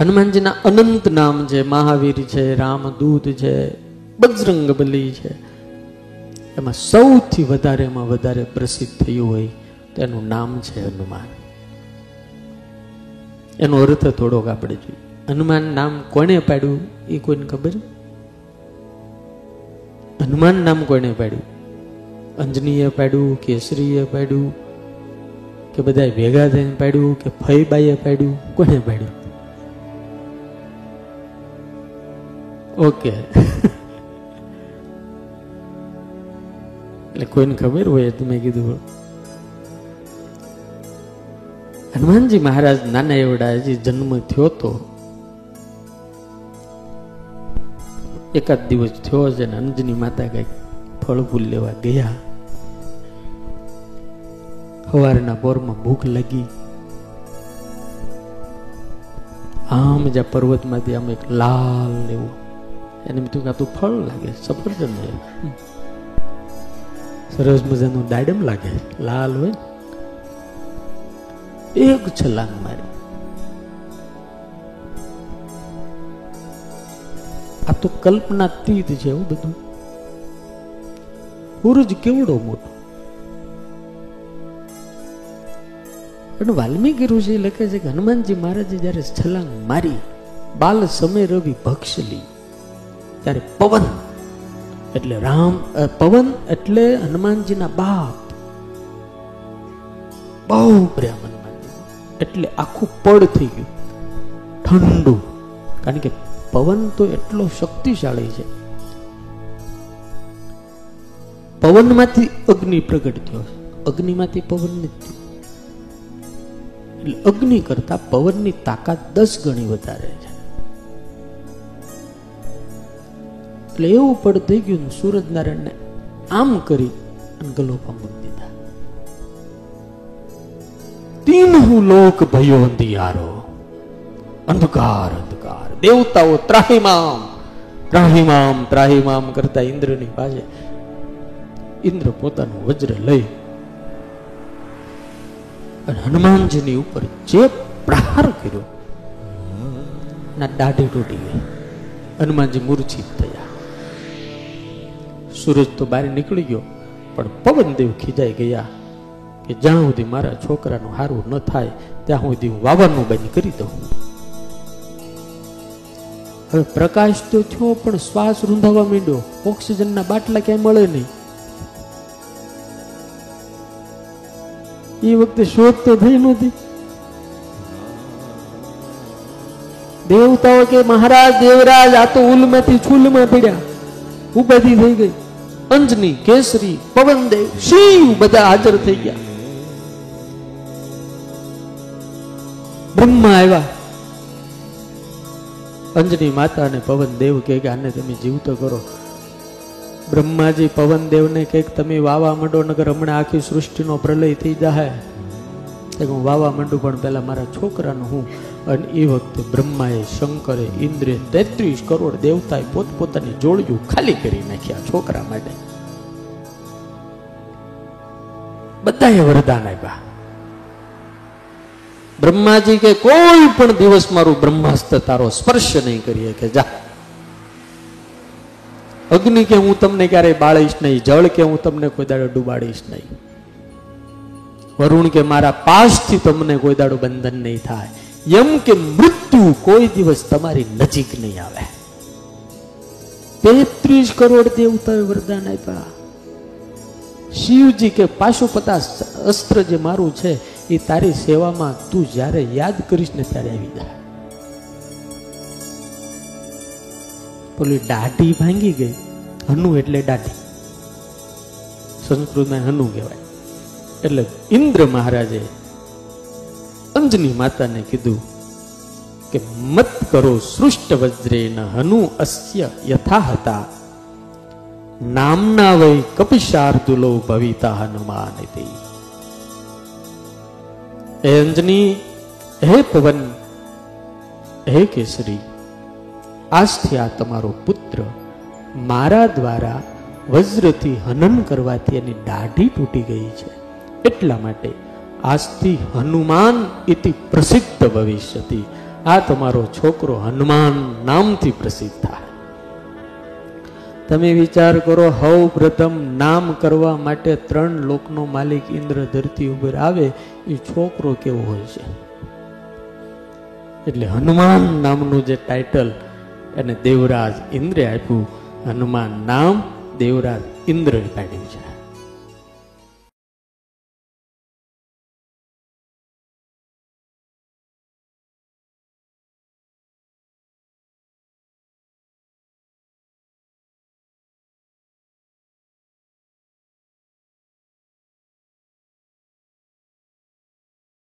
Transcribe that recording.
હનુમાનજીના અનંત નામ છે, મહાવીર છે, રામદૂત છે બજરંગ બલી છે. એમાં સૌથી વધારે એમાં વધારે પ્રસિદ્ધ થયું હોય તો એનું નામ છે હનુમાન. એનો અર્થ થોડોક આપણે જોઈએ. હનુમાન નામ કોને પાડ્યું? એ કોઈને ખબર? હનુમાન નામ કોને પાડ્યું? અંજનીએ પાડ્યું કેસરીએ પાડ્યું? કે બધા ભેગા થઈને પાડ્યું? કે ફઈબાઈએ પાડ્યું? કોને પાડ્યું? ઓકે એટલે કોઈને ખબર હોય તો કીધું, હનુમાનજી મહારાજ નાના એવડા હજી જન્મ થયો તો? એકાદ દિવસ થયો છે ને અંજની માતા કંઈક ફળ ફૂલ લેવા ગયા. સવારના પોરમાં ભૂખ લાગી. આમ જ્યાં પર્વતમાંથી આમ એક લાલ એવું એને મીઠું ખાતું ફળ લાગે સફરજન છે સરસ મજાનું ડાયડમ લાગે લાલ હોય. એક છલાંગ મારી. આ તો કલ્પના તીત છે એવું બધું. ઉરુજ કેવડો મોટો. અને વાલ્મીકી ઋષિ લખે છે કે હનુમાનજી મહારાજે જ્યારે છલાંગ મારી બાલ સમય રવિ ભક્ષલી. ત્યારે પવન એટલે રામ પવન એટલે હનુમાનજીના બાપ. બહુ પ્રેમ હનુમાનજી એટલે આખું પડ થઈ ગયું. ઠંડુ. કારણ કે પવન તો એટલો શક્તિશાળી છે. પવનમાંથી અગ્નિ પ્રગટ થયો. અગ્નિમાંથી પવન નથી એટલે અગ્નિ કરતા પવનની તાકાત દસ ગણી વધારે છે. એટલે એવું પડ થઈ ગયું સૂરજનારાયણને આમ કરી અને ગલોપા મૂકી દીધા તીનહું લોક ભયો અંધિયારો અંધકાર અંધકાર દેવતાઓ ત્રાહિમામ ત્રાહિમામ ત્રાહિમામ કરતા ઇન્દ્રની પાસે ઇન્દ્ર પોતાનું વજ્ર લઈ અને હનુમાનજીની ઉપર જે પ્રહાર કર્યો ના દાઢી તૂટી ગઈ હનુમાનજી મૂર્છિત થયા સૂરજ તો બહાર નીકળી ગયો. પણ પવનદેવ ખીજાઈ ગયા કે જ્યાં સુધી મારા છોકરાનું હારું ન થાય, ત્યાં સુધી હું વાવરનું બંધ કરી દઉં. હવે પ્રકાશ તો થયો, પણ શ્વાસ રૂંધાવા માંડ્યો. ઓક્સિજનના બાટલા ક્યાંય મળે નહીં. એ વખતે શોધ તો થઈ નહોતી. દેવતાઓ કે મહારાજ, દેવરાજ, આ તો ઉલમાંથી છૂલમાં પડ્યા. ઉપાધિ થઈ ગઈ. અંજની, કેસરી, પવનદેવ, શિવ બધા હાજર થઈ ગયા. બ્રહ્મા આવ્યા. અંજની માતા અને પવનદેવ કે, આને તમે જીવતો કરો. બ્રહ્માજી, પવનદેવને કંઈક તમે વાવા મંડો નગર હમણાં આખી સૃષ્ટિનો પ્રલય થઈ જાય હું વાવા માંડું, પણ પેલા મારા છોકરાનું હું અને એ વખતે બ્રહ્માએ, શંકરે, ઇન્દ્રે તેત્રીસ કરોડ દેવતાએ પોતપોતાની જોડિયું ખાલી કરી નાખ્યા છોકરા માટે. બધાએ વરદાન આપ્યા. બ્રહ્માજી કે, કોઈ પણ દિવસ મારું બ્રહ્માસ્ત્ર તારો સ્પર્શ નહીં કરીએ કે જા. અગ્નિ કે, હું તમને ક્યારેય બાળીશ નહીં. જળ કે, હું તમને કોઈ દાડે ડૂબાડીશ નહીં. વરુણ કે મારા પાસથી તમને કોઈ દાડો બંધન નહીં થાય. એમ કે મૃત્યુ કોઈ દિવસ તમારી નજીક નહીં આવે. તેત્રીસ કરોડ દેવતાએ વરદાન આપ્યા. શિવજી કે પાશુપતા અસ્ત્ર જે મારું છે, એ તારી સેવામાં તું જ્યારે યાદ કરીશ ને ત્યારે આવી જાય. પેલી દાઢી ભાંગી ગઈ. હનુ એટલે દાઢી. સંસ્કૃતમાં હનુ કહેવાય. એટલે ઇન્દ્ર મહારાજે અંજની માતાને કીધું કે મત કરો સૃષ્ટ વજ્રે હનુ અસ્ય યથા હતા. નામના વય કપિશાર્દુલો ભવિતા હનુમાન હે અંજની, હે પવન, હે કેસરી, આજથી આ તમારો પુત્ર મારા દ્વારા વજ્રથી હનન કરવાથી એની દાઢી તૂટી ગઈ છે. એટલા માટે આજથી હનુમાન ઇતિ પ્રસિદ્ધ ભવિષ્યતી આ તમારો છોકરો હનુમાન નામથી પ્રસિદ્ધ થાય. તમે વિચાર કરો, હવ પ્રથમ નામ કરવા માટે ત્રણ લોકનો માલિક ઇન્દ્ર ધરતી ઉપર આવે, એ છોકરો કેવો હોય છે? એટલે હનુમાન નામનું જે ટાઇટલ એને દેવરાજ ઇન્દ્રે આપ્યું, હનુમાન નામ દેવરાજ ઇન્દ્રે કાઢ્યું છે.